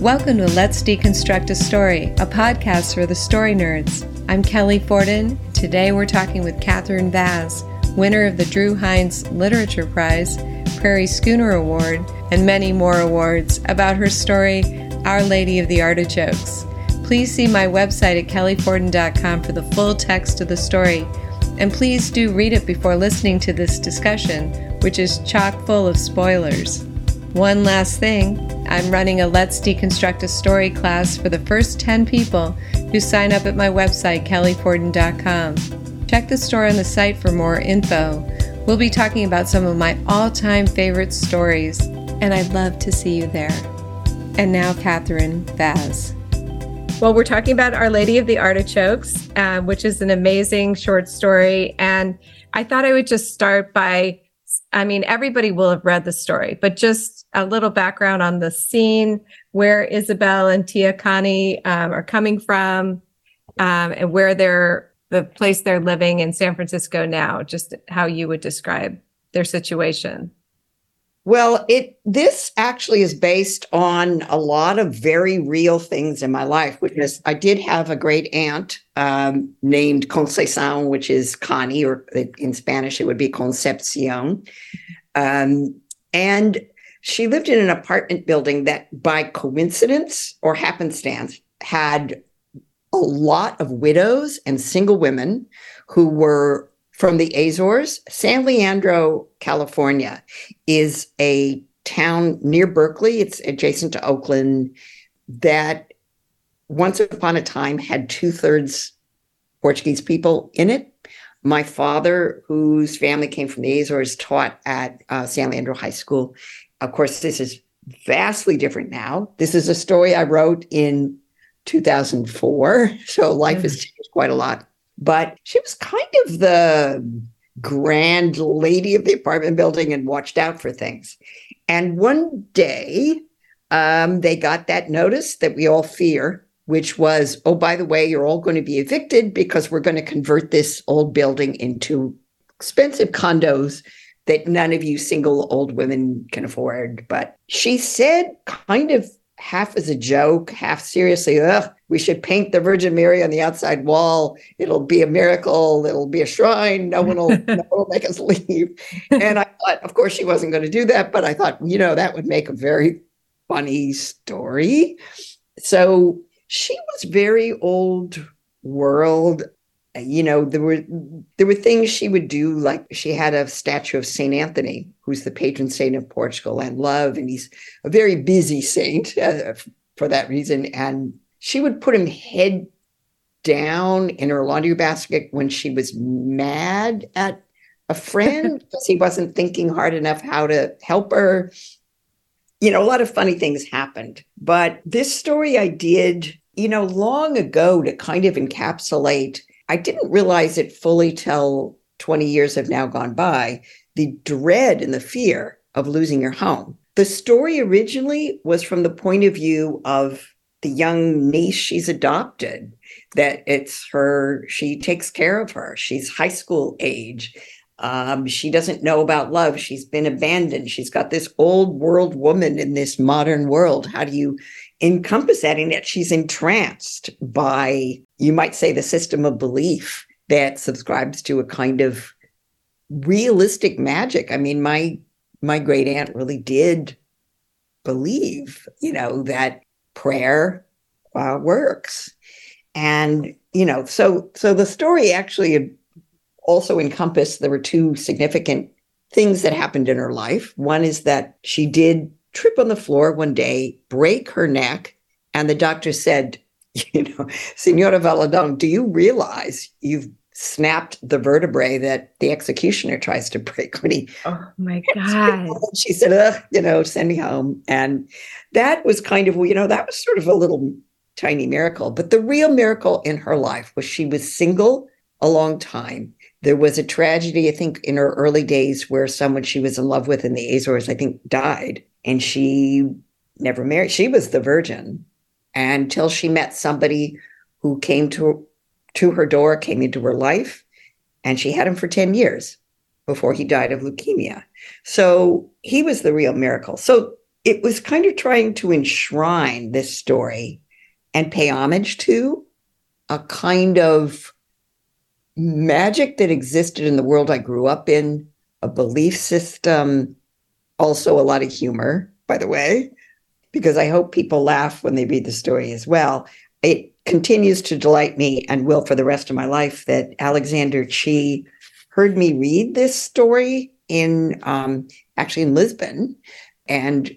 Welcome to Let's Deconstruct a Story, a podcast for the story nerds. I'm Kelly Fordon. Today we're talking with Katherine Vaz, winner of the Drew Heinz Literature Prize, Prairie Schooner Award, and many more awards, about her story, Our Lady of the Artichokes. Please see my website at kellyfordon.com for the full text of the story, and please do read it before listening to this discussion, which is chock full of spoilers. One last thing I'm running a Let's Deconstruct a Story class for the first 10 people who sign up at my website, kellyfordon.com. Check the store on the site for more info. We'll be talking about some of my all time favorite stories, and I'd love to see you there. And now, Katherine Vaz. Well, we're talking about Our Lady of the Artichokes, uh, which is an amazing short story. And I thought I would just start by I mean, everybody will have read the story, but just a little background on the scene, where Isabel and Tia Connie um, are coming from, um, and where they're the place they're living in San Francisco now. Just how you would describe their situation. Well, it this actually is based on a lot of very real things in my life. Which is, I did have a great aunt um, named Concepcion, which is Connie, or in Spanish it would be Concepcion, um, and she lived in an apartment building that, by coincidence or happenstance, had a lot of widows and single women who were from the Azores. San Leandro, California is a town near Berkeley. It's adjacent to Oakland that once upon a time had two thirds Portuguese people in it. My father, whose family came from the Azores, taught at uh, San Leandro High School. Of course, this is vastly different now. This is a story I wrote in 2004. So life mm. has changed quite a lot but she was kind of the grand lady of the apartment building and watched out for things. And one day, um, they got that notice that we all fear, which was, oh, by the way, you're all going to be evicted because we're going to convert this old building into expensive condos that none of you single old women can afford. But she said, kind of half as a joke, half seriously, ugh, we should paint the Virgin Mary on the outside wall. It'll be a miracle. It'll be a shrine. No one will, no one will make us leave. And I thought, of course, she wasn't going to do that, but I thought, you know, that would make a very funny story. So she was very old world. You know, there were there were things she would do, like she had a statue of Saint Anthony, who's the patron saint of Portugal and love, and he's a very busy saint uh, for that reason. And she would put him head down in her laundry basket when she was mad at a friend because he wasn't thinking hard enough how to help her. You know, a lot of funny things happened. But this story I did, you know, long ago to kind of encapsulate, I didn't realize it fully till 20 years have now gone by the dread and the fear of losing your home. The story originally was from the point of view of the young niece she's adopted that it's her she takes care of her. She's high school age. Um, she doesn't know about love. She's been abandoned. She's got this old world woman in this modern world. How do you encompass that and yet she's entranced by you might say the system of belief that subscribes to a kind of realistic magic i mean my my great aunt really did believe you know that prayer uh, works. And, you know, so so the story actually also encompassed there were two significant things that happened in her life. One is that she did trip on the floor one day, break her neck, and the doctor said, you know, Senora Valadon, do you realize you've snapped the vertebrae that the executioner tries to break when he oh my god. she said Ugh, you know send me home. And that was kind of you know that was sort of a little tiny miracle. But the real miracle in her life was she was single a long time. There was a tragedy i think in her early days where someone she was in love with in the azores i think died and she never married she was the virgin until she met somebody who came to to her door, came into her life, and she had him for 10 years before he died of leukemia. So he was the real miracle. So it was kind of trying to enshrine this story and pay homage to a kind of magic that existed in the world I grew up in, a belief system, also a lot of humor, by the way, because I hope people laugh when they read the story as well. It continues to delight me and will for the rest of my life that Alexander Chee heard me read this story in um, actually in Lisbon and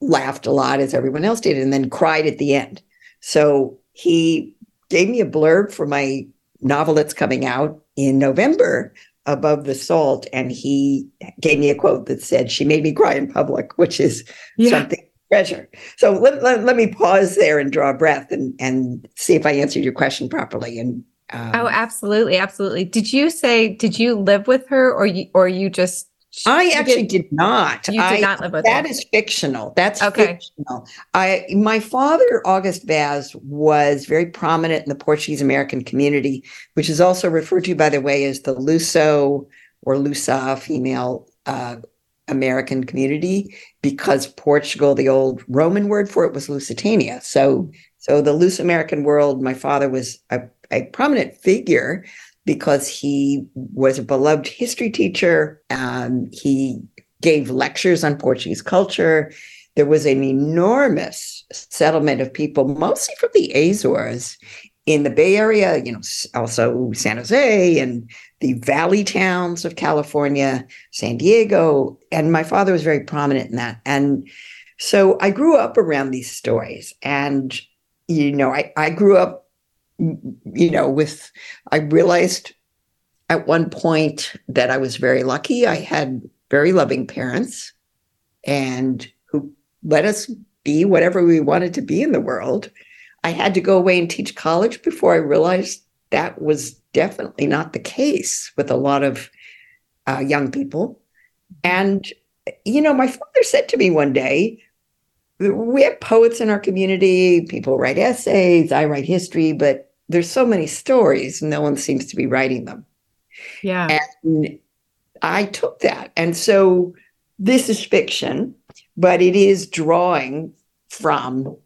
laughed a lot as everyone else did and then cried at the end. So he gave me a blurb for my novel that's coming out in November above the salt and he gave me a quote that said she made me cry in public which is yeah. something treasure so let, let, let, me pause there and draw a breath and and see if i answered your question properly and um, oh absolutely absolutely did you say did you live with her or you or you just I actually did, did not. You did I, not live with That is fictional. That's okay. fictional. I my father, August Vaz, was very prominent in the Portuguese American community, which is also referred to, by the way, as the Luso or Lusa female uh, American community, because Portugal, the old Roman word for it was Lusitania. So, so the Luso American world. My father was a, a prominent figure because he was a beloved history teacher. Um, he gave lectures on Portuguese culture. There was an enormous settlement of people, mostly from the Azores in the Bay Area, you know, also San Jose and the valley towns of California, San Diego. And my father was very prominent in that. And so I grew up around these stories. And, you know, I, I grew up you know, with, I realized at one point that I was very lucky. I had very loving parents and who let us be whatever we wanted to be in the world. I had to go away and teach college before I realized that was definitely not the case with a lot of uh, young people. And, you know, my father said to me one day, we have poets in our community, people write essays, I write history, but there's so many stories, no one seems to be writing them. Yeah. And I took that. And so this is fiction, but it is drawing from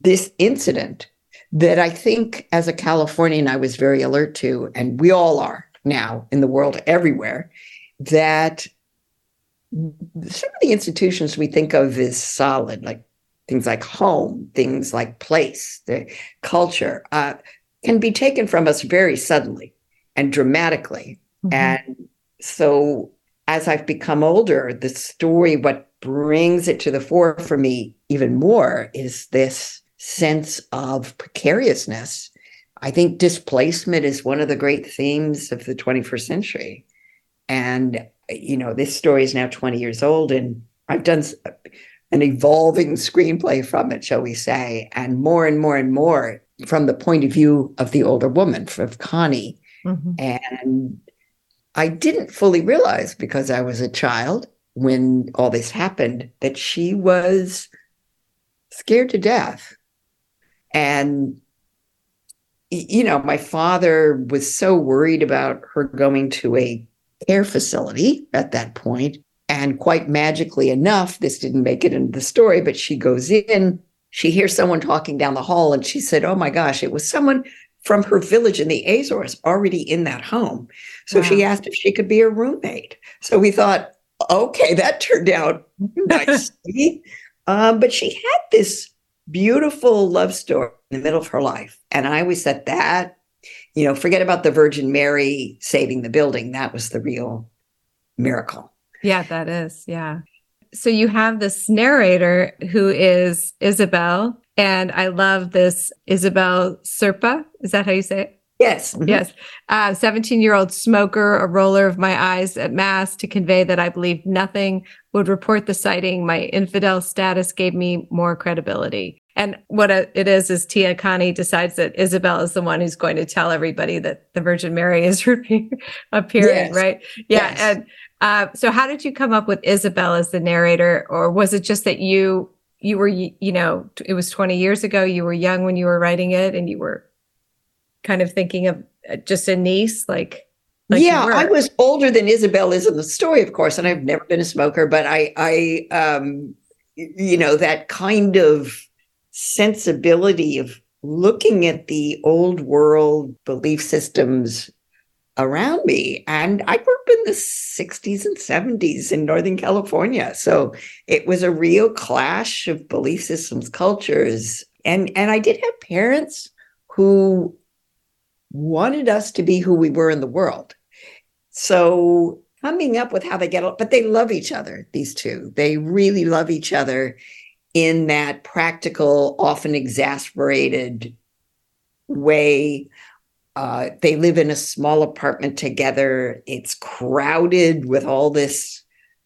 this incident that I think as a Californian, I was very alert to, and we all are now in the world everywhere, that some of the institutions we think of as solid, like things like home, things like place, the culture, uh, can be taken from us very suddenly and dramatically. Mm-hmm. And so as I've become older, the story, what brings it to the fore for me even more is this sense of precariousness. I think displacement is one of the great themes of the 21st century. And, you know, this story is now 20 years old, and I've done an evolving screenplay from it, shall we say, and more and more and more from the point of view of the older woman, of Connie. Mm-hmm. And I didn't fully realize because I was a child when all this happened that she was scared to death. And, you know, my father was so worried about her going to a care facility at that point and quite magically enough, this didn't make it into the story, but she goes in, she hears someone talking down the hall, and she said, Oh my gosh, it was someone from her village in the Azores already in that home. So wow. she asked if she could be a roommate. So we thought, okay, that turned out nicely. um, but she had this beautiful love story in the middle of her life. And I always said that, you know, forget about the Virgin Mary saving the building. That was the real miracle. Yeah, that is. Yeah. So you have this narrator who is Isabel, and I love this Isabel Serpa. Is that how you say it? Yes. Mm-hmm. Yes. 17 uh, year old smoker, a roller of my eyes at Mass to convey that I believed nothing, would report the sighting. My infidel status gave me more credibility. And what it is, is Tia Connie decides that Isabel is the one who's going to tell everybody that the Virgin Mary is appearing, yes. right? Yeah. Yes. And uh, so how did you come up with Isabel as the narrator, or was it just that you you were you know it was 20 years ago you were young when you were writing it and you were kind of thinking of uh, just a niece? Like, like yeah i was older than isabel is in the story of course and i've never been a smoker but i i um you know, that kind of sensibility of looking at the old world belief systems around me. And I grew up in the 60s and 70s in Northern California. So it was a real clash of belief systems, cultures. And, and I did have parents who wanted us to be who we were in the world. So coming up with how they get along, but they love each other, these two. They really love each other in that practical, often exasperated way. Uh, they live in a small apartment together. It's crowded with all this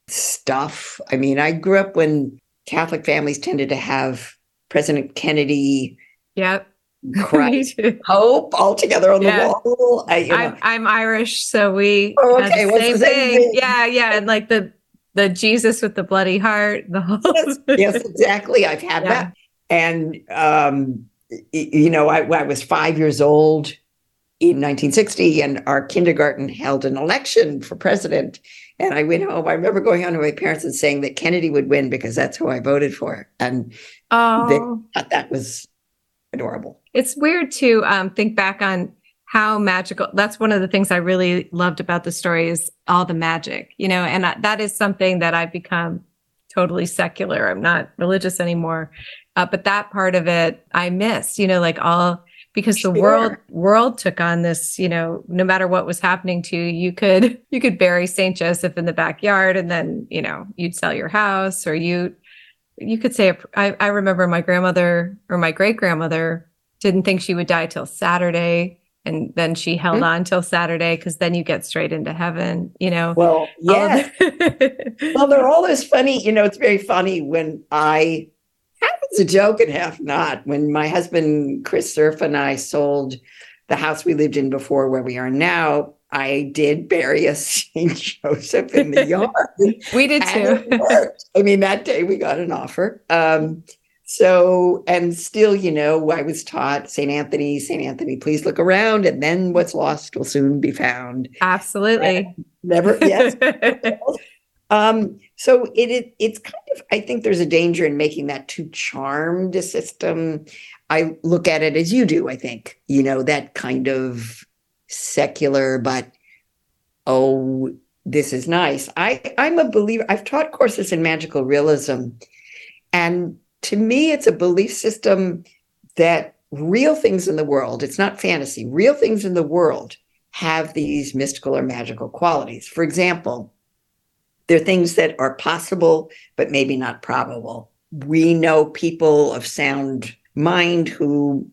stuff. I mean, I grew up when Catholic families tended to have President Kennedy. Yep. Christ, hope all together on Yeah. the wall. I, you I'm, I'm Irish, so we Oh, okay, the same the same thing. thing? Yeah, yeah, and like the the Jesus with the bloody heart, the whole yes, yes, exactly. I've had Yeah. that. And, um, you know, I, I was five years old in 1960, and our kindergarten held an election for president. And I went home. I remember going home to my parents and saying that Kennedy would win because that's who I voted for. And Oh, thought that was adorable. it's weird to um, think back on how magical. That's one of the things I really loved about the story is all the magic, you know, and I, that is something that I've become totally secular. I'm not religious anymore, uh, but that part of it I miss, you know, like all because the Sure. world world took on this, you know, no matter what was happening to you, you could you could bury Saint Joseph in the backyard, and then you know you'd sell your house, or you you could say a I, I remember my grandmother or my great grandmother didn't think she would die till Saturday. And then she held Hmm. on till Saturday because then you get straight into heaven, you know. Well, All of yes. the- well, they're all this funny. You know, it's very funny when I it's a joke and half not. When my husband Chris Cerf and I sold the house we lived in before where we are now, I did bury a Saint Joseph in the yard. we did too. I mean, that day we got an offer. Um, so, and still, you know, I was taught St. Anthony, St. Anthony, please look around, and then what's lost will soon be found. Absolutely. Never, yes, um, so it, it it's kind of I think there's a danger in making that too charmed a system. I look at it as you do, I think. You know, that kind of secular, but oh, this is nice. I, I'm a believer, I've taught courses in magical realism. And to me, it's a belief system that real things in the world, it's not fantasy, real things in the world have these mystical or magical qualities. For example, there are things that are possible, but maybe not probable. We know people of sound mind who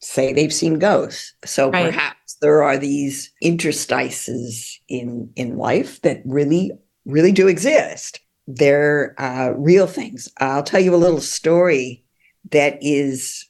say they've seen ghosts. So Right. perhaps there are these interstices in in life that really, really do exist. They're uh, real things. I'll tell you a little story that is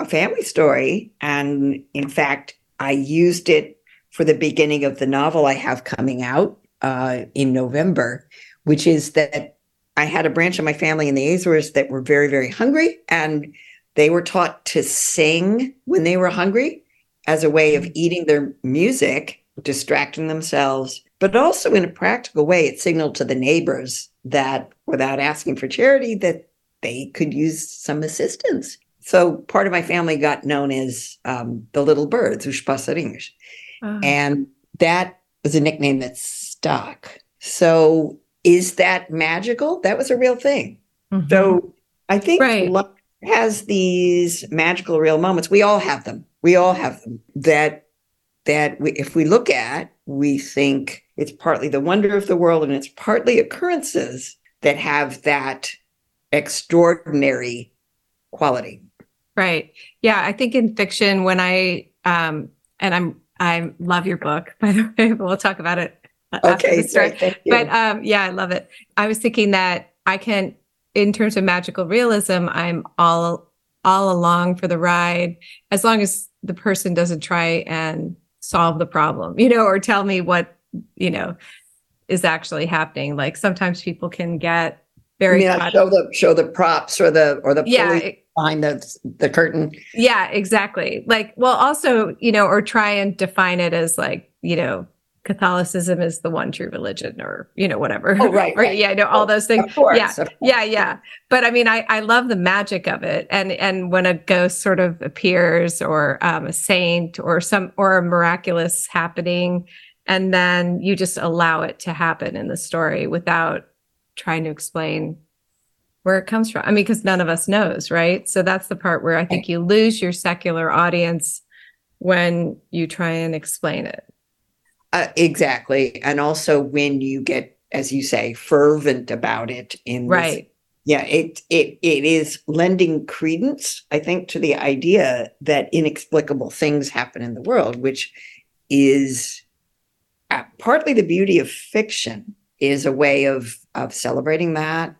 a family story, and in fact, I used it for the beginning of the novel I have coming out uh, in November, which is that I had a branch of my family in the Azores that were very, very hungry, and they were taught to sing when they were hungry as a way of eating their music, distracting themselves, but also in a practical way, it signaled to the neighbors that without asking for charity, that they could use some assistance. So part of my family got known as um, the little birds, os passarinhos. Oh, And that was a nickname that stuck. So is that magical? That was a real thing. mhm. So I think Right. life has these magical real moments. We all have them. We all have them that that we, if we look at, we think it's partly the wonder of the world and it's partly occurrences that have that extraordinary quality. Right. Yeah. I think in fiction, when I, um, and I'm, I love your book, by the way, but we'll talk about it. Okay, the story. great, thank you. But um, yeah, I love it. I was thinking that I can, in terms of magical realism, I'm all all along for the ride, as long as the person doesn't try and solve the problem, you know, or tell me what you know is actually happening. Like sometimes people can get very yeah, show the show the props or the or the yeah, it- behind the the curtain. yeah, exactly. Like, well, also, you know, or try and define it as like, you know, Catholicism is the one true religion, or you know, whatever. Oh, right, or, right. Yeah, I know all those things. Course, yeah, yeah, yeah. But I mean, I I love the magic of it, and and when a ghost sort of appears, or um, a saint, or some or a miraculous happening, and then you just allow it to happen in the story without trying to explain where it comes from. I mean, because none of us knows, right? So that's the part where I think you lose your secular audience when you try and explain it. Uh, exactly. And also when you get, as you say, fervent about it in this- Right. yeah, it it it is lending credence, I think, to the idea that inexplicable things happen in the world, which is uh, partly the beauty of fiction is a way of of celebrating that,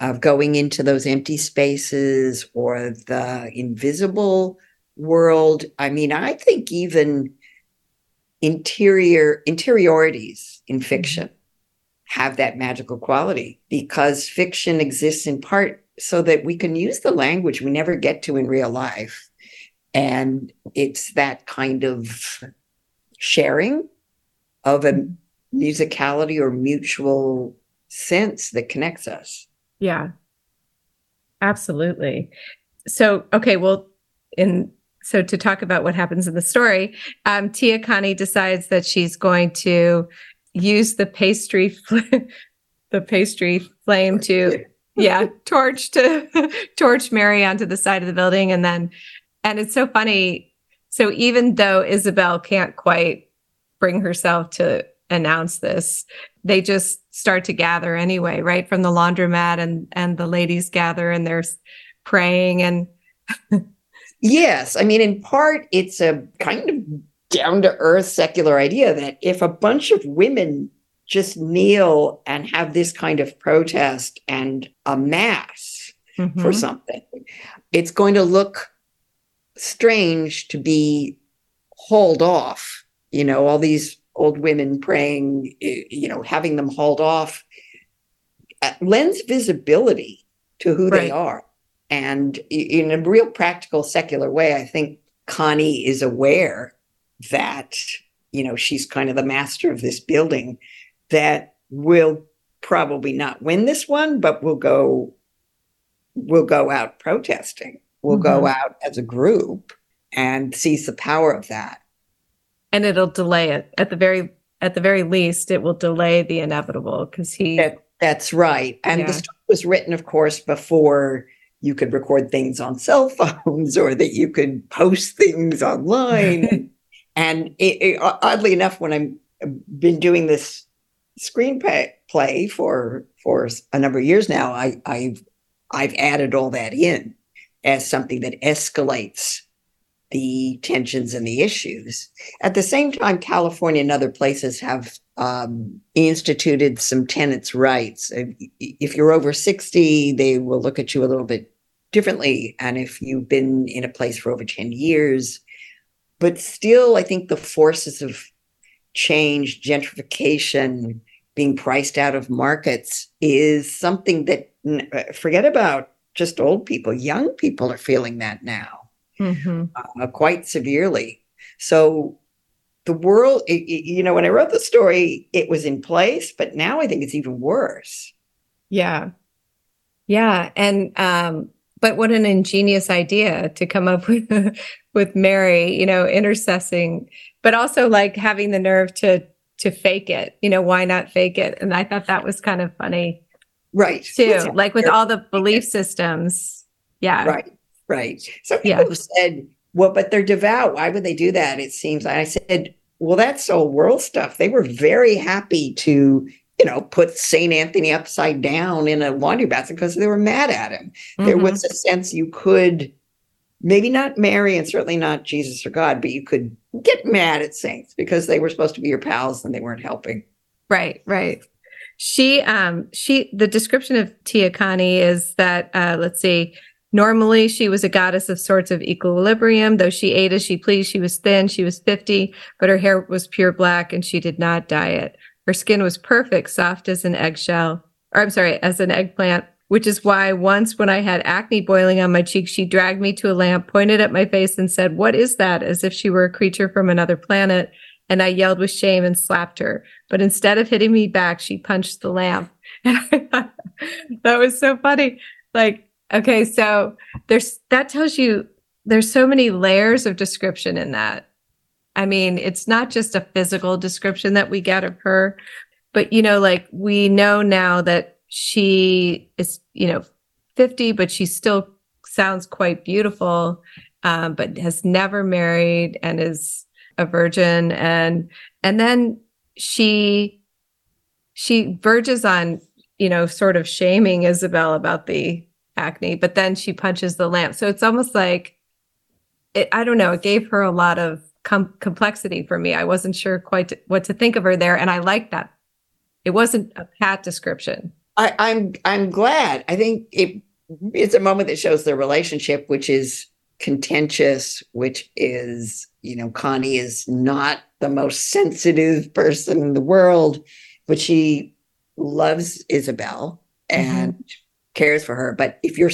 of going into those empty spaces or the invisible world. I mean, I think even interior interiorities in mm-hmm. fiction have that magical quality because fiction exists in part so that we can use the language we never get to in real life. And it's that kind of sharing of a musicality or mutual sense that connects us. Yeah. Absolutely. So, okay, well, in so to talk about what happens in the story, um, Tia Connie decides that she's going to use the pastry, fl- the pastry flame to, yeah, torch to torch Mary onto the side of the building, and then, and it's so funny. So even though Isabel can't quite bring herself to announce this, they just start to gather anyway, right? From the laundromat, and and the ladies gather and they're praying and Yes. I mean, in part, it's a kind of down to earth secular idea that if a bunch of women just kneel and have this kind of protest and a mass for Mhm. something, it's going to look strange to be hauled off. You know, all these old women praying, you know, having them hauled off lends visibility to who Right. they are. And in a real practical secular way, I think Connie is aware that, you know, she's kind of the master of this building that will probably not win this one, but we'll go We'll go out protesting. We'll go Mhm. out as a group and seize the power of that. and it'll delay it at the very at the very least it will delay the inevitable because he That- That's right. And Yeah. the story was written, of course, before you could record things on cell phones or that you could post things online. and it, it- oddly enough, when I've uh, been doing this screenplay for for a number of years now, I, I've I've added all that in as something that escalates the tensions and the issues. At the same time, California and other places have um, instituted some tenants' rights. If, if you're over 60, they will look at you a little bit differently. And if you've been in a place for over 10 years, but still, I think the forces of change, gentrification, being priced out of markets is something that uh, forget about just old people, young people are feeling that now Mhm. uh, quite severely. So the world, it- it- you know, when I wrote the story, it was in place, but now I think it's even worse. yeah yeah and um but what an ingenious idea to come up with with mary you know intercessing but also like having the nerve to to fake it you know why not fake it and i thought that was kind of funny Right. too like with all the belief systems yeah Right. Right. Some Yeah. people have said, well, but they're devout. Why would they do that? It seems. I said, well, that's old world stuff. They were very happy to, you know, put St. Anthony upside down in a laundry basket because they were mad at him. There Mhm. was a sense you could maybe not marry and certainly not Jesus or God, but you could get mad at saints because they were supposed to be your pals and they weren't helping. Right, right. She um she the description of Tia Connie is that uh let's see normally she was a goddess of sorts of equilibrium though she ate as she pleased she was thin she was 50 but her hair was pure black and she did not dye it her skin was perfect soft as an eggshell or I'm sorry as an eggplant which is why once when I had acne boiling on my cheek she dragged me to a lamp pointed at my face and said what is that as if she were a creature from another planet and I yelled with shame and slapped her. But instead of hitting me back, she punched the lamp. And I thought that was so funny. Like, okay, so there's that tells you there's so many layers of description in that. I mean, it's not just a physical description that we get of her, but you know, like we know now that she is, you know, 50, but she still sounds quite beautiful, um, but has never married and is a virgin. And and then she she verges on, you know, sort of shaming Isabel about the acne, but then she punches the lamp. So it's almost like it, I don't know, it gave her a lot of com- complexity for me. I wasn't sure quite to, what to think of her there. And I liked that. It wasn't a pat description. I, I'm I'm glad. I think it it's a moment that shows their relationship, which is contentious, which is, you know, Connie is not the most sensitive person in the world, but she loves Isabel and mm-hmm. Cares for her. But if your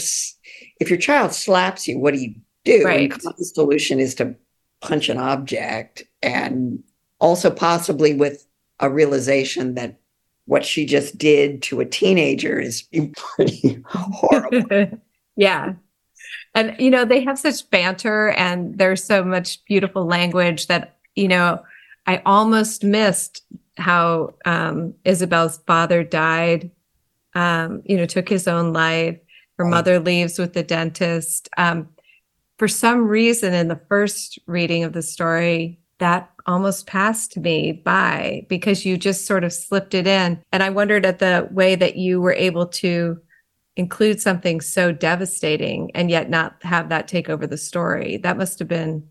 if your child slaps you, what do you do? Right. And Connie's solution is to punch an object and also possibly with a realization that what she just did to a teenager is pretty horrible. yeah. And, you know, they have such banter and there's so much beautiful language that, you know, I almost missed how um, Isabel's father died, um, you know, took his own life. Her mother leaves with the dentist. Um, for some reason, in the first reading of the story, that almost passed me by because you just sort of slipped it in. And I wondered at the way that you were able to include something so devastating and yet not have that take over the story. That must have been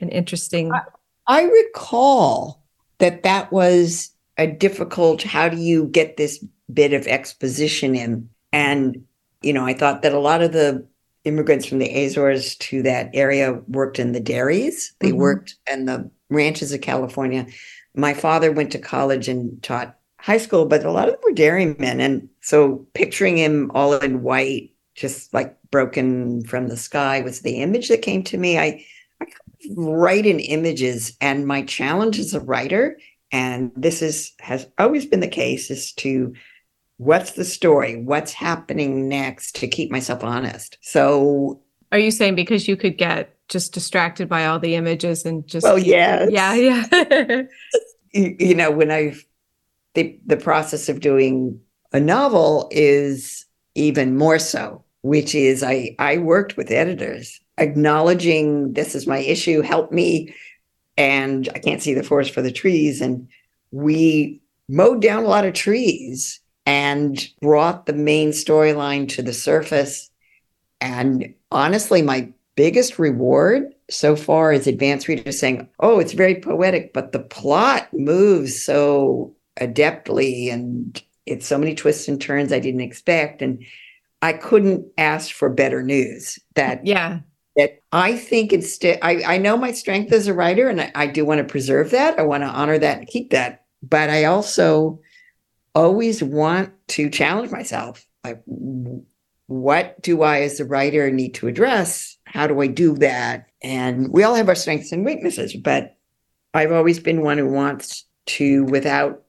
an interesting. I, I recall that that was a difficult, how do you get this bit of exposition in? And, you know, I thought that a lot of the immigrants from the Azores to that area worked in the dairies. They mm-hmm. worked in the ranches of California. My father went to college and taught high school, but a lot of them were dairymen. And so picturing him all in white, just like broken from the sky, was the image that came to me. I, I write in images, and my challenge as a writer, and this is has always been the case, is to what's the story, what's happening next, to keep myself honest. So, are you saying because you could get just distracted by all the images and just well yeah yeah yeah you, you know when i the the process of doing a novel is even more so which is i i worked with editors acknowledging this is my issue help me and i can't see the forest for the trees. And we mowed down a lot of trees and brought the main storyline to the surface. And honestly my biggest reward so far is advanced readers saying, oh, it's very poetic, but the plot moves so adeptly and it's so many twists and turns I didn't expect. And I couldn't ask for better news that yeah that I think instead I, I know my strength as a writer and I, I do want to preserve that. I want to honor that and keep that. But I also always want to challenge myself. Like what do I as a writer need to address how do I do that? And we all have our strengths and weaknesses, but I've always been one who wants to, without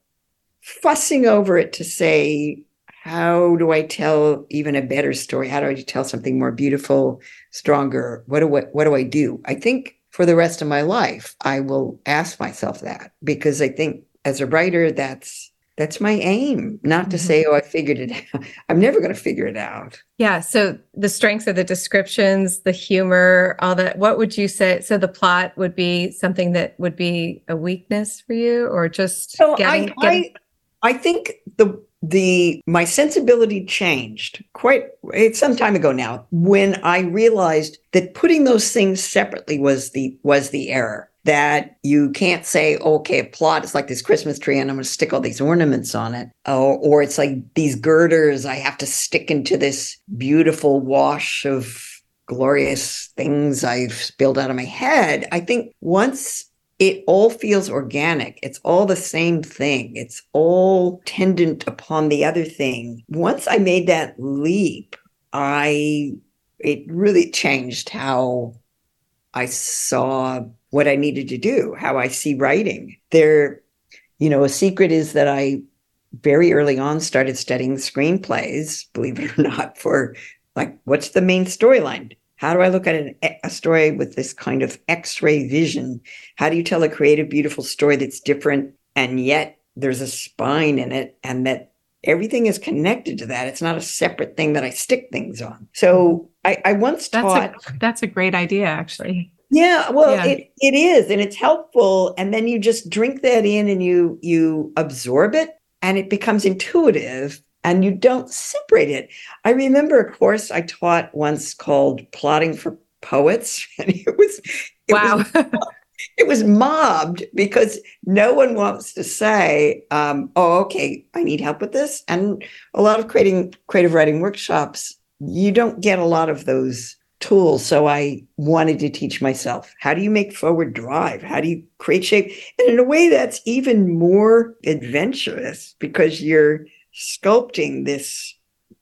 fussing over it, to say, how do I tell even a better story? How do I tell something more beautiful, stronger? What do I, what do I do? I think for the rest of my life, I will ask myself that because I think as a writer, that's that's my aim not to mm-hmm. say oh i figured it out i'm never going to figure it out yeah so the strengths of the descriptions the humor all that what would you say so the plot would be something that would be a weakness for you or just so getting, I, getting... I, I think the the my sensibility changed quite it's some time ago now when i realized that putting those things separately was the was the error that you can't say, okay, a plot is like this Christmas tree and I'm going to stick all these ornaments on it. Or, or it's like these girders I have to stick into this beautiful wash of glorious things I've spilled out of my head. I think once it all feels organic, it's all the same thing, it's all tendant upon the other thing. Once I made that leap, I it really changed how I saw what I needed to do, how I see writing. There, you know, a secret is that I very early on started studying screenplays, believe it or not, for like, what's the main storyline? How do I look at an, a story with this kind of x ray vision? How do you tell a creative, beautiful story that's different and yet there's a spine in it and that everything is connected to that? It's not a separate thing that I stick things on. So I, I once that's taught. A, that's a great idea, actually. Yeah, well, yeah. It, it is, and it's helpful. And then you just drink that in and you you absorb it and it becomes intuitive and you don't separate it. I remember a course I taught once called Plotting for Poets, and it was it wow. Was, it was mobbed because no one wants to say, um, "Oh, okay, I need help with this." And a lot of creating creative writing workshops, you don't get a lot of those tools. So I wanted to teach myself how do you make forward drive? How do you create shape? And in a way, that's even more adventurous because you're sculpting this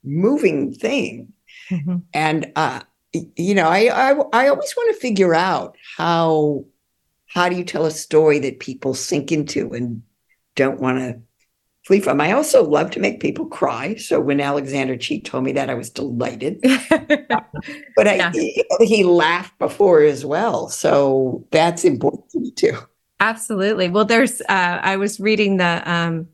moving thing. Mm-hmm. And uh, you know, I, I I always want to figure out how how do you tell a story that people sink into and don't want to flee from. I also love to make people cry. So when Alexander Chee told me that, I was delighted. but I, he, he laughed before as well. So that's important to me too. Absolutely. Well, there's, uh, I was reading the, um,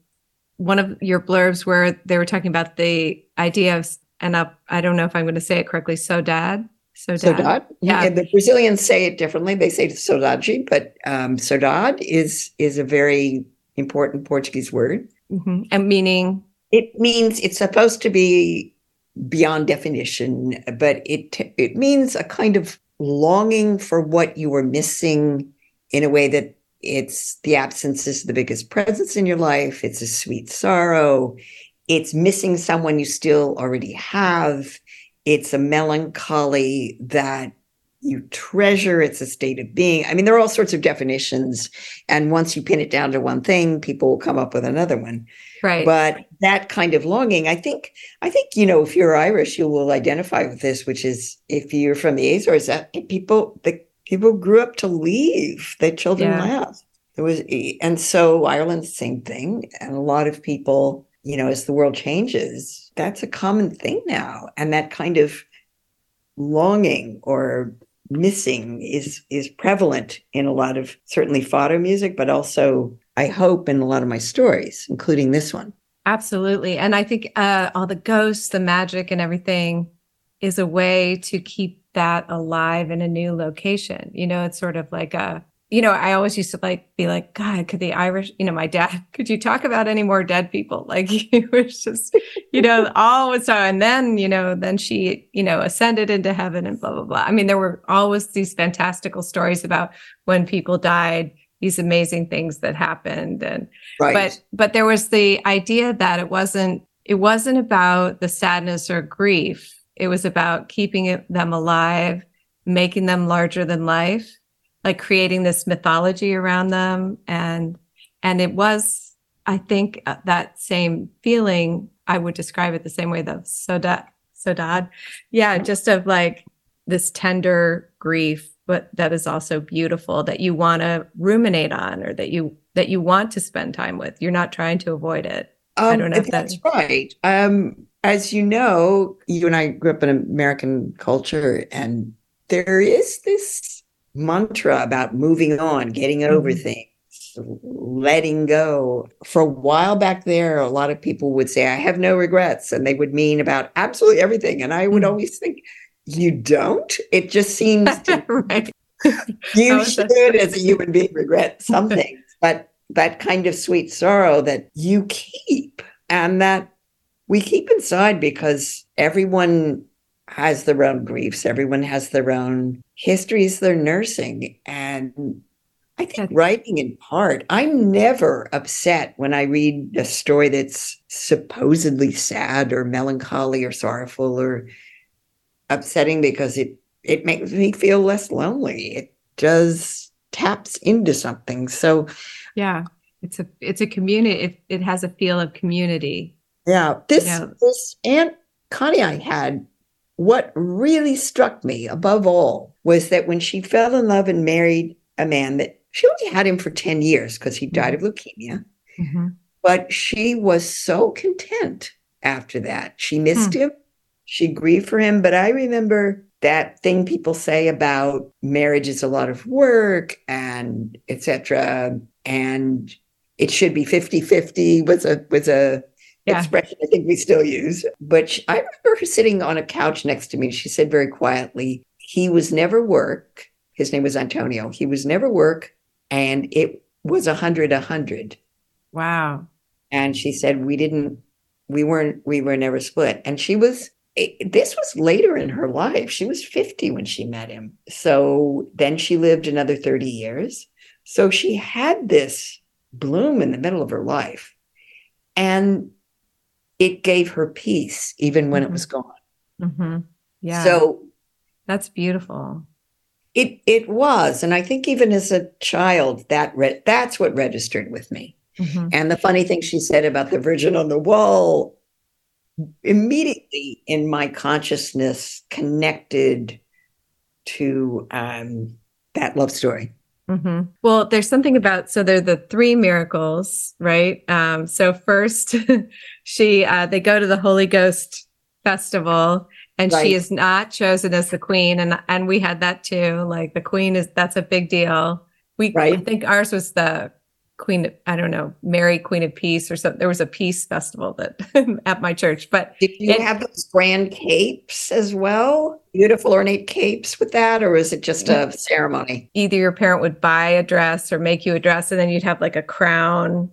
one of your blurbs where they were talking about the idea of, and up, I don't know if I'm going to say it correctly, saudade. Saudade. saudade. Yeah. And the Brazilians say it differently. They say saudade, but um, saudade is is a very important Portuguese word. Mm-hmm. And meaning? It means it's supposed to be beyond definition, but it it means a kind of longing for what you were missing in a way that it's the absence is the biggest presence in your life. It's a sweet sorrow. It's missing someone you still already have. It's a melancholy that you treasure. It's a state of being. I mean, there are all sorts of definitions. And once you pin it down to one thing, people will come up with another one. Right. But that kind of longing, I think, I think, you know, if you're Irish, you will identify with this, which is if you're from the Azores, that people, the people grew up to leave, their children yeah. left. There was, and so Ireland's the same thing. And a lot of people, you know, as the world changes, that's a common thing now. And that kind of longing or missing is is prevalent in a lot of certainly fado music, but also I hope in a lot of my stories, including this one. Absolutely, and I think uh, all the ghosts, the magic, and everything is a way to keep that alive in a new location. You know, it's sort of like a you know, I always used to like be like, God, could the Irish, you know, my dad, could you talk about any more dead people? Like he was just, you know, always so. Uh, and then, you know, then she, you know, ascended into heaven and blah, blah, blah. I mean, there were always these fantastical stories about when people died, these amazing things that happened. And right. but but there was the idea that it wasn't, it wasn't about the sadness or grief. It was about keeping it, them alive, making them larger than life like creating this mythology around them. And and it was i think uh, that same feeling i would describe it the same way the saudade saudade yeah just of like this tender grief but that is also beautiful that you want to ruminate on or that you that you want to spend time with. You're not trying to avoid it um, i don't know if that's that... right um as you know you and i grew up in american culture and there is this mantra about moving on, getting over mm-hmm. things, letting go. For a while back there, a lot of people would say, I have no regrets. And they would mean about absolutely everything. And I would mm-hmm. always think, you don't? It just seems to, right. you should, as a human being, regret something. but that kind of sweet sorrow that you keep and that we keep inside because everyone has their own griefs. Everyone has their own histories they're nursing. And I think writing in part, I'm never upset when I read a story that's supposedly sad or melancholy or sorrowful or upsetting because it it makes me feel less lonely. It does taps into something. So yeah, it's a it's a community. It, it has a feel of community. Yeah, this you know. this Aunt Connie I had what really struck me above all was that when she fell in love and married a man that she only had him for 10 years because he died of leukemia. Mm-hmm. But she was so content after that. She missed Hmm. him. She grieved for him. But I remember that thing people say about marriage is a lot of work and etc. And it should be 50-50 was a was a Yeah. expression I think we still use. But she, I remember her sitting on a couch next to me. She said very quietly, he was never work. His name was Antonio. He was never work. And it was a hundred, a hundred. Wow. And she said, we didn't, we weren't, we were never split. And she was, it, this was later in her life. She was 50 when she met him. So then she lived another 30 years. So she had this bloom in the middle of her life. And it gave her peace, even when it Mhm. was gone. hmm Yeah. So that's beautiful. it it was, and I think even as a child, that re- that's what registered with me. Mhm. And the funny thing she said about the Virgin on the wall, immediately in my consciousness connected to um, that love story. hmm Well, there's something about so they're the three miracles, right? Um, so first, she uh, they go to the Holy Ghost festival, and Right. she is not chosen as the queen, and and we had that too. Like the queen is that's a big deal. We I think ours was the Queen. I don't know, Mary Queen of Peace or something. There was a peace festival that at my church, but Did you It- have those grand capes as well? Beautiful ornate capes with that, or is it just a ceremony? either your parent would buy a dress or make you a dress, and then you'd have like a crown.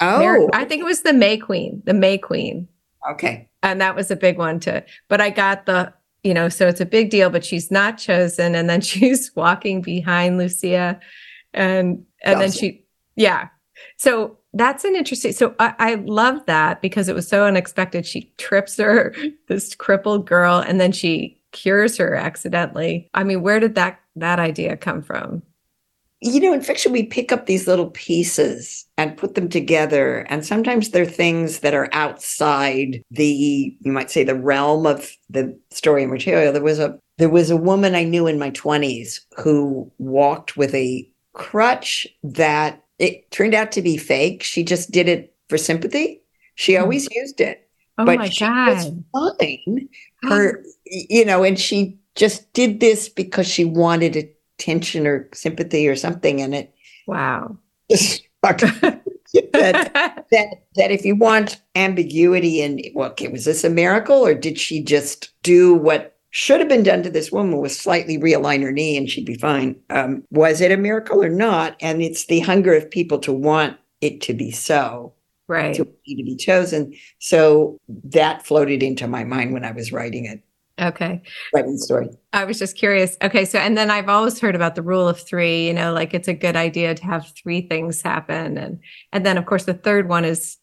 Oh, Mary- I think it was the May Queen, the May Queen. okay. and that was a big one too but i got the you know so it's a big deal but she's not chosen and then she's walking behind lucia and and then she yeah so that's an interesting so I, I love that because it was so unexpected she trips her this crippled girl and then she cures her accidentally i mean where did that that idea come from you know, in fiction, we pick up these little pieces and put them together. And sometimes they're things that are outside the, you might say, the realm of the story material. There was a there was a woman I knew in my 20s who walked with a crutch that it turned out to be fake. She just did it for sympathy. She Hmm. always used it. oh but my she was god fine. Her, you know, and she just did this because she wanted attention or sympathy or something. in it wow that, that that if you want ambiguity in well, okay, was this a miracle or did she just do what should have been done to this woman was slightly realign her knee and she'd be fine? Um, was it a miracle or not? And it's the hunger of people to want it to be so, right to be to be chosen. So that floated into my mind when I was writing it, okay writing story. I was just curious. Okay, so and then I've always heard about the rule of 3, you know, like it's a good idea to have three things happen and and then of course the third one is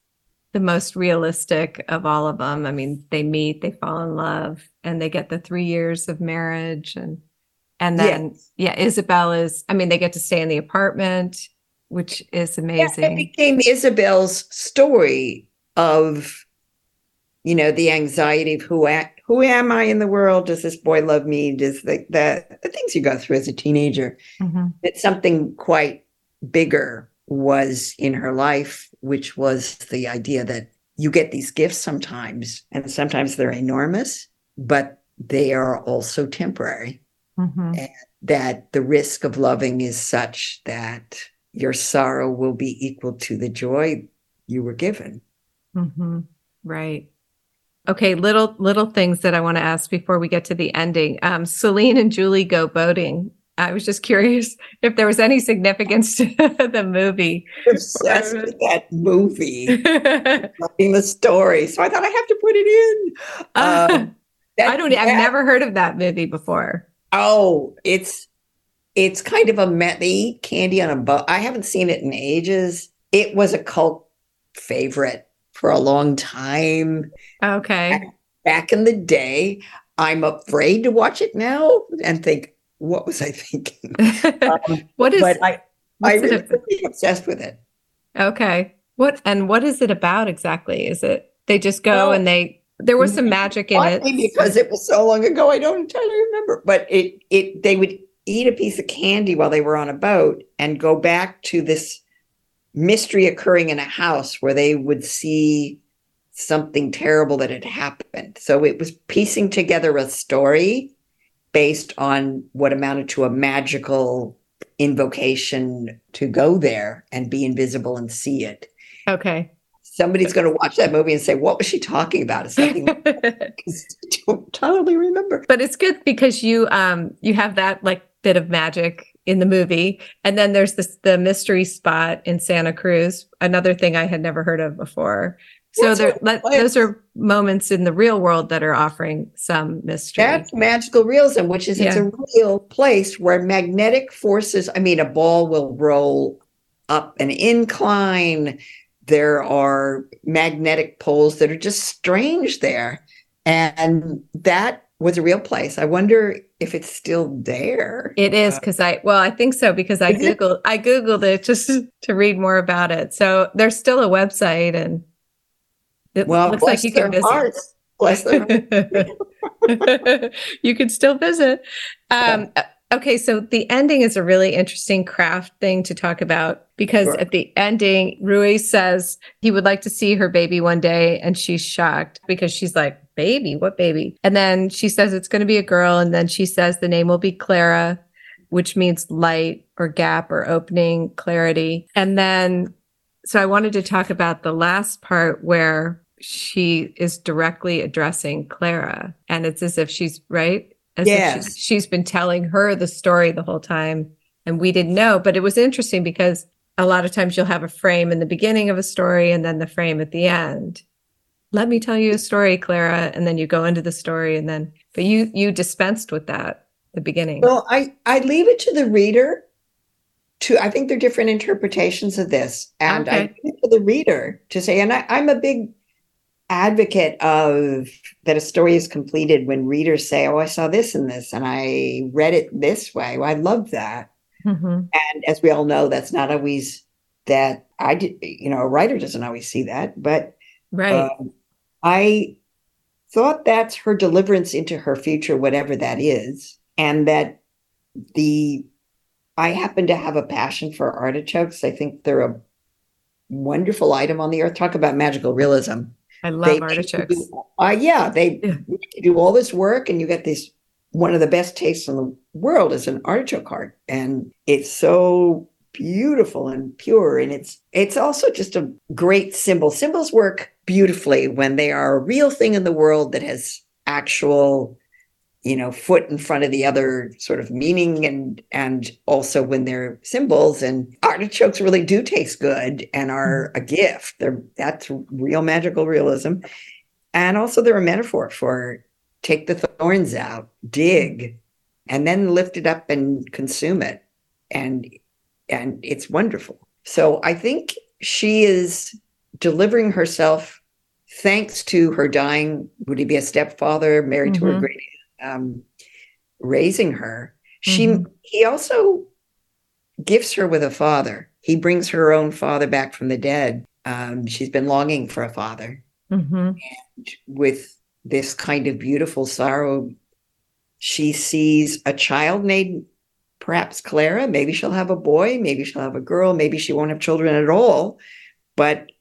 the most realistic of all of them. I mean, they meet, they fall in love, and they get the 3 years of marriage and and then yeah, Isabel is I mean, they get to stay in the apartment, which is Yeah, amazing. it became Isabel's story of, you know, the anxiety of who a, who am I in the world? Does this boy love me? Does the, the the things you go through as a teenager? Mhm. That something quite bigger was in her life, which was the idea that you get these gifts sometimes, and sometimes they're enormous, but they are also temporary. Mhm. That the risk of loving is such that your sorrow will be equal to the joy you were given. Mhm. Right. Okay, little little things that I want to ask before we get to the ending. Um, Celine and Julie go boating. I was just curious if there was any significance to the movie. Obsessed with that movie, writing the story. So I thought I have to put it in. Um, that- I don't. I've that- never heard of that movie before. Oh, it's it's kind of a methy candy on a boat. I haven't seen it in ages. It was a cult favorite for a long time Okay. back in the day. I'm afraid to watch it now and think, what was I thinking? Um, what is? but I, I really obsessed with it. okay. What and what is it about exactly? Is it they just go and they? There was some mm-hmm. magic in it. because it was so long ago, I don't entirely remember. But it it they would eat a piece of candy while they were on a boat and go back to this mystery occurring in a house where they would see something terrible that had happened. So it was piecing together a story based on what amounted to a magical invocation to go there and be invisible and see it. Okay. Somebody's going to watch that movie and say, "What was she talking about?" It's something I don't totally remember. But it's good because you um you have that like bit of magic in the movie, and then there's this the mystery spot in Santa Cruz, another thing I had never heard of before. So there, those are moments in the real world that are offering some mystery. That's magical realism, which is yeah. it's a real place where magnetic forces. I mean, a ball will roll up an incline. There are magnetic poles that are just strange there, and that was a real place. I wonder if it's still there. It is because uh, I well, I think so because I googled I googled it just to read more about it. So there's still a website and it well, looks like you can visit. Hearts. Bless them. you can still visit. Um. Okay, so the ending is a really interesting craft thing to talk about because sure. at the ending, Rui says he would like to see her baby one day, and she's shocked because she's like, Baby, what baby? And then she says it's going to be a girl, and then she says the name will be Clara, which means light or gap or opening, clarity. And then, so I wanted to talk about the last part where she is directly addressing Clara. And it's as if she's right. As yes. She's, she's been telling her the story the whole time. And we didn't know. But it was interesting because a lot of times you'll have a frame in the beginning of a story and then the frame at the end. Let me tell you a story, Clara. And then you go into the story and then, but you, you dispensed with that the beginning. Well, I, I leave it to the reader to i think there are different interpretations of this and okay. i leave it to the reader to say and I, i'm a big advocate of that a story is completed when readers say, "Oh, I saw this and this, and I read it this way." Well, I love that. Mm-hmm. And as we all know, that's not always that I did. You know, a writer doesn't always see that, but right. Um, I thought that's her deliverance into her future, whatever that is, and that the I happen to have a passion for artichokes. I think they're a wonderful item on the earth. Talk about magical realism. I love they artichokes. Do, uh, yeah, they do all this work, and you get this. One of the best tastes in the world is an artichoke heart, and it's so beautiful and pure, and it's it's also just a great symbol. Symbols work beautifully when they are a real thing in the world that has actual you know foot in front of the other sort of meaning and and also when they're symbols and artichokes really do taste good and are mm-hmm. a gift they're that's real magical realism and also they're a metaphor for take the thorns out dig and then lift it up and consume it and and it's wonderful so i think she is delivering herself thanks to her dying would he be a stepfather married mm-hmm. to her mm-hmm. great um, raising her, she mm-hmm. he also gifts her with a father. He brings her own father back from the dead. Um, she's been longing for a father, mm-hmm. and with this kind of beautiful sorrow, she sees a child named perhaps Clara. Maybe she'll have a boy. Maybe she'll have a girl. Maybe she won't have children at all. But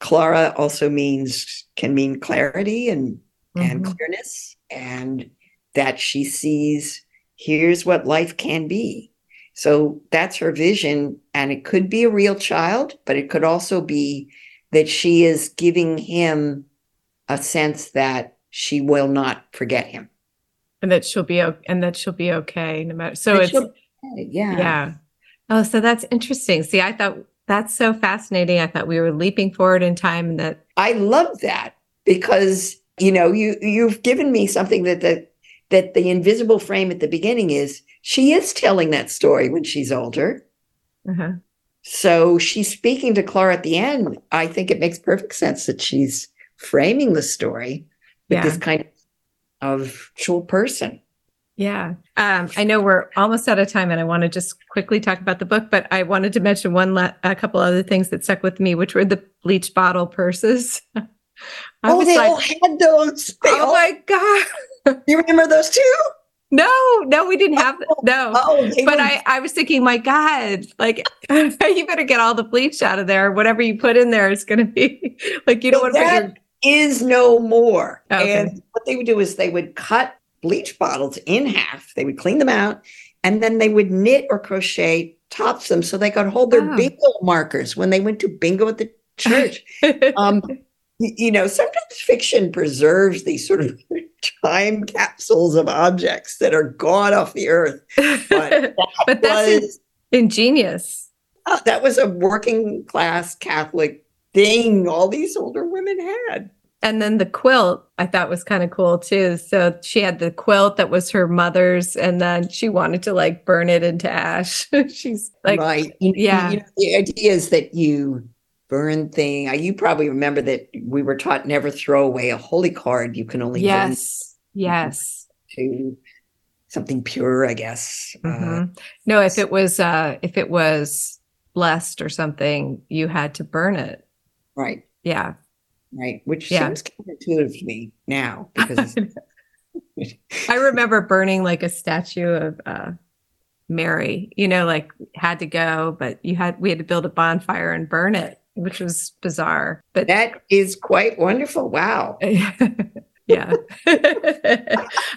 Clara also means can mean clarity and mm-hmm. and clearness and that she sees here's what life can be. So that's her vision. And it could be a real child, but it could also be that she is giving him a sense that she will not forget him. And that she'll be and that she'll be okay no matter so it's okay. yeah. Yeah. Oh, so that's interesting. See, I thought that's so fascinating. I thought we were leaping forward in time and that I love that because you know you you've given me something that that that the invisible frame at the beginning is she is telling that story when she's older. Uh-huh. So she's speaking to Clara at the end. I think it makes perfect sense that she's framing the story with yeah. this kind of actual person. Yeah. Um, I know we're almost out of time and I want to just quickly talk about the book, but I wanted to mention one, la- a couple other things that stuck with me, which were the bleach bottle purses. oh, they like, all had those. They oh all- my God. you remember those two? No, no, we didn't have no. Oh, but I, I was thinking, my God, like you better get all the bleach out of there. Whatever you put in there is going to be like you don't want to put your is no more. Okay. And what they would do is they would cut bleach bottles in half. They would clean them out, and then they would knit or crochet tops them so they could hold their Oh. bingo markers when they went to bingo at the church. um, you know, sometimes fiction preserves these sort of time capsules of objects that are gone off the earth. But but that's was, ingenious. uh, that was a working class Catholic thing all these older women had. And then the quilt I thought was kind of cool too. So she had the quilt that was her mother's, and then she wanted to like burn it into ash. She's like, right. You- yeah. You know, the idea is that you burn thing. uh, You probably remember that we were taught never throw away a holy card. You can only yes, yes. to something pure, I guess. Uh, Mhm. no, if it was uh if it was blessed or something, you had to burn it. Right. Yeah. Right. Which Yeah. seems counterintuitive to me now because I remember burning like a statue of uh Mary, you know, like had to go, but you had we had to build a bonfire and burn it, which was bizarre. But that is quite wonderful. Wow. yeah.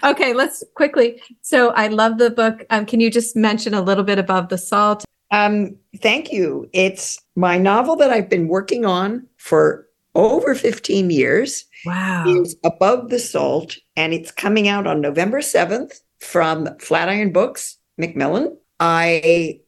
okay, let's quickly. So I love the book. Um, can you just mention a little bit above the salt? Um, thank you. It's my novel that I've been working on for over 15 years. Wow. is Above the Salt, and it's coming out on November 7th from Flatiron Books, Macmillan. I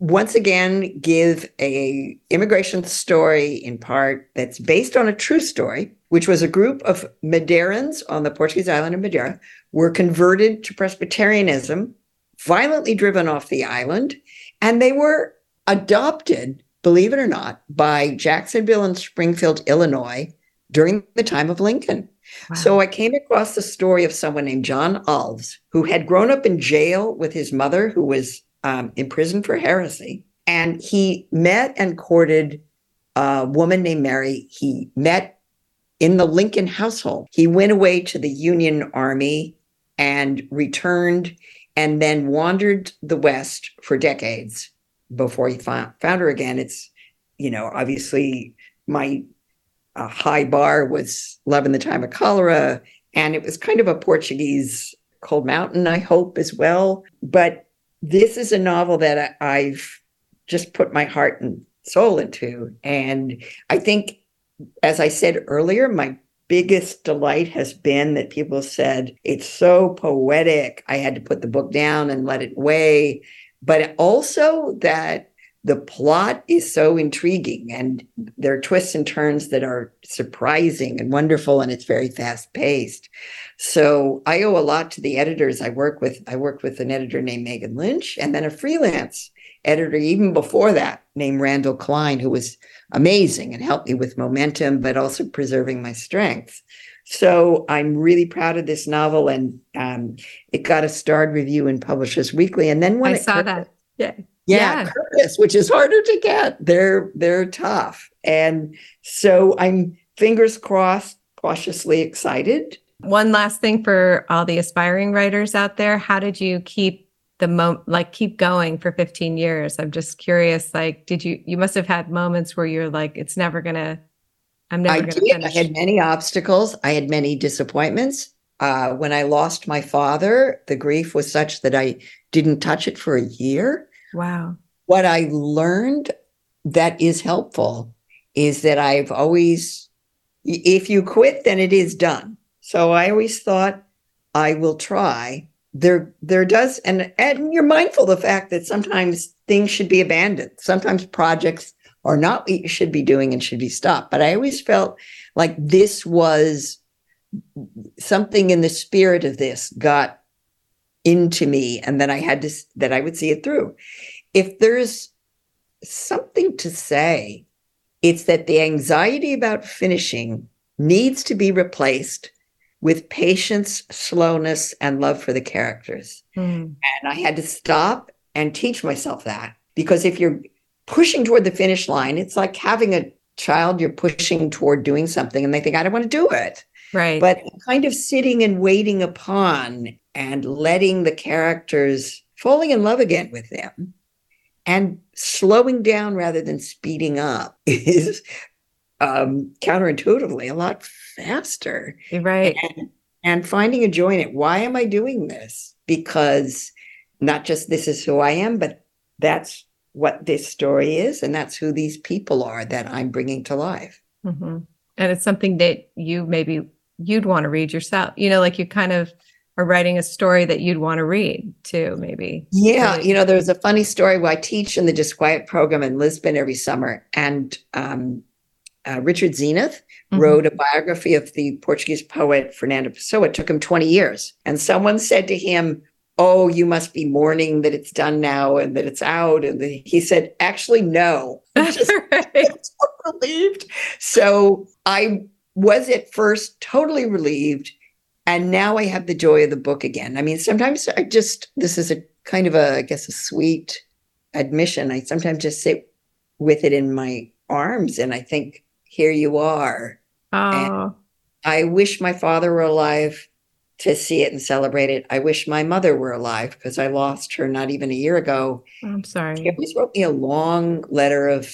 once again give a immigration story in part that's based on a true story, which was a group of Madeirans on the Portuguese island of Madeira were converted to Presbyterianism, violently driven off the island, and they were adopted, believe it or not, by Jacksonville and Springfield, Illinois during the time of Lincoln. Wow. So I came across the story of someone named John Alves, who had grown up in jail with his mother, who was um, imprisoned for heresy. And he met and courted a woman named Mary. He met in the Lincoln household. He went away to the Union Army and returned and then wandered the West for decades before he found, found her again. It's, you know, obviously my a high bar was Love in the Time of Cholera. And it was kind of a Portuguese Cold Mountain, I hope, as well. But this is a novel that I- I've just put my heart and soul into. And I think, as I said earlier, my biggest delight has been that people said it's so poetic. I had to put the book down and let it weigh. But also that the plot is so intriguing and there are twists and turns that are surprising and wonderful and it's very fast paced so i owe a lot to the editors i work with i worked with an editor named megan lynch and then a freelance editor even before that named randall klein who was amazing and helped me with momentum but also preserving my strength so i'm really proud of this novel and um, it got a starred review in publishers weekly and then when I saw that. Yeah. yeah, Yeah. Kirkus, which is harder to get. They're they're tough. And so I'm fingers crossed, cautiously excited. One last thing for all the aspiring writers out there. How did you keep the moment like keep going for 15 years? I'm just curious. Like, did you you must have had moments where you're like, it's never gonna, I'm never I gonna did. I had many obstacles. I had many disappointments. Uh, when I lost my father, the grief was such that I didn't touch it for a year. wow. What I learned that is helpful is that I've always, if you quit, then it is done. So I always thought I will try. There, there does, and and you're mindful of the fact that sometimes things should be abandoned. Sometimes projects are not what you should be doing and should be stopped. But I always felt like this was something in the spirit of this got into me, and then I had to that I would see it through. If there's something to say, it's that the anxiety about finishing needs to be replaced with patience, slowness, and love for the characters. Mm. And I had to stop and teach myself that because if you're pushing toward the finish line, it's like having a child you're pushing toward doing something and they think, I don't want to do it. Right. But kind of sitting and waiting upon and letting the characters falling in love again with them and slowing down rather than speeding up is um, counterintuitively a lot faster. You're right. And, and finding a joy in it. Why am I doing this? Because not just this is who I am, but that's what this story is. And that's who these people are that I'm bringing to life. Mm-hmm. And it's something that you maybe you'd want to read yourself. You know, like you kind of are writing a story that you'd want to read too, maybe. Yeah. Really. You know, there's a funny story where I teach in the Disquiet program in Lisbon every summer. And um, uh, Richard Zenith mm-hmm. wrote a biography of the Portuguese poet Fernando Pessoa. It took him 20 years. And someone said to him, Oh, you must be mourning that it's done now and that it's out. And the, he said, Actually, no. Just right. relieved. So I was at first totally relieved. And now I have the joy of the book again. I mean, sometimes I just, this is a kind of a, I guess, a sweet admission. I sometimes just sit with it in my arms and I think, here you are. Oh. I wish my father were alive to see it and celebrate it. I wish my mother were alive because I lost her not even a year ago. I'm sorry. She always wrote me a long letter of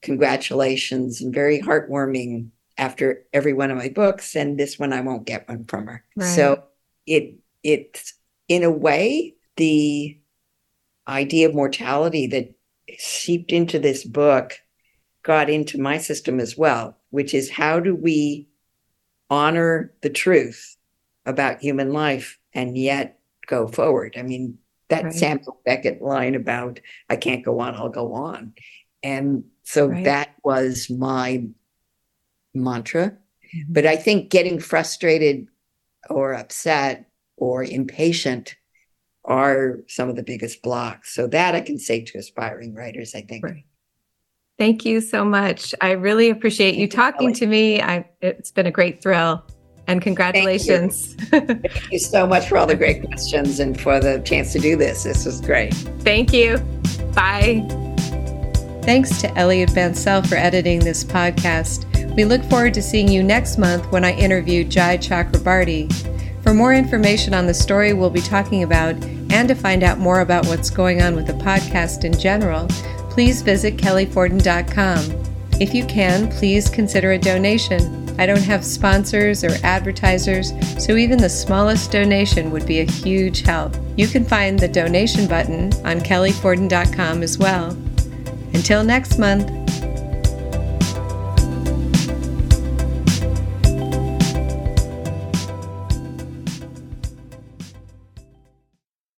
congratulations and very heartwarming after every one of my books. And this one I won't get one from her. Right. So it it's in a way the idea of mortality that seeped into this book got into my system as well, which is how do we honor the truth about human life and yet go forward? I mean, that right. Samuel Beckett line about I can't go on, I'll go on. And so right. that was my mantra. Mm-hmm. But I think getting frustrated or upset or impatient are some of the biggest blocks. So that I can say to aspiring writers, I think. Right. Thank you so much. I really appreciate you talking to me. I, it's been a great thrill and congratulations. Thank you. Thank you so much for all the great questions and for the chance to do this. This was great. Thank you. Bye. Thanks to Elliot Bancel for editing this podcast. We look forward to seeing you next month when I interview Jai Chakrabarti. For more information on the story we'll be talking about and to find out more about what's going on with the podcast in general, please visit kellyfordon.com. If you can, please consider a donation. I don't have sponsors or advertisers, so even the smallest donation would be a huge help. You can find the donation button on kellyfordon.com as well. Until next month,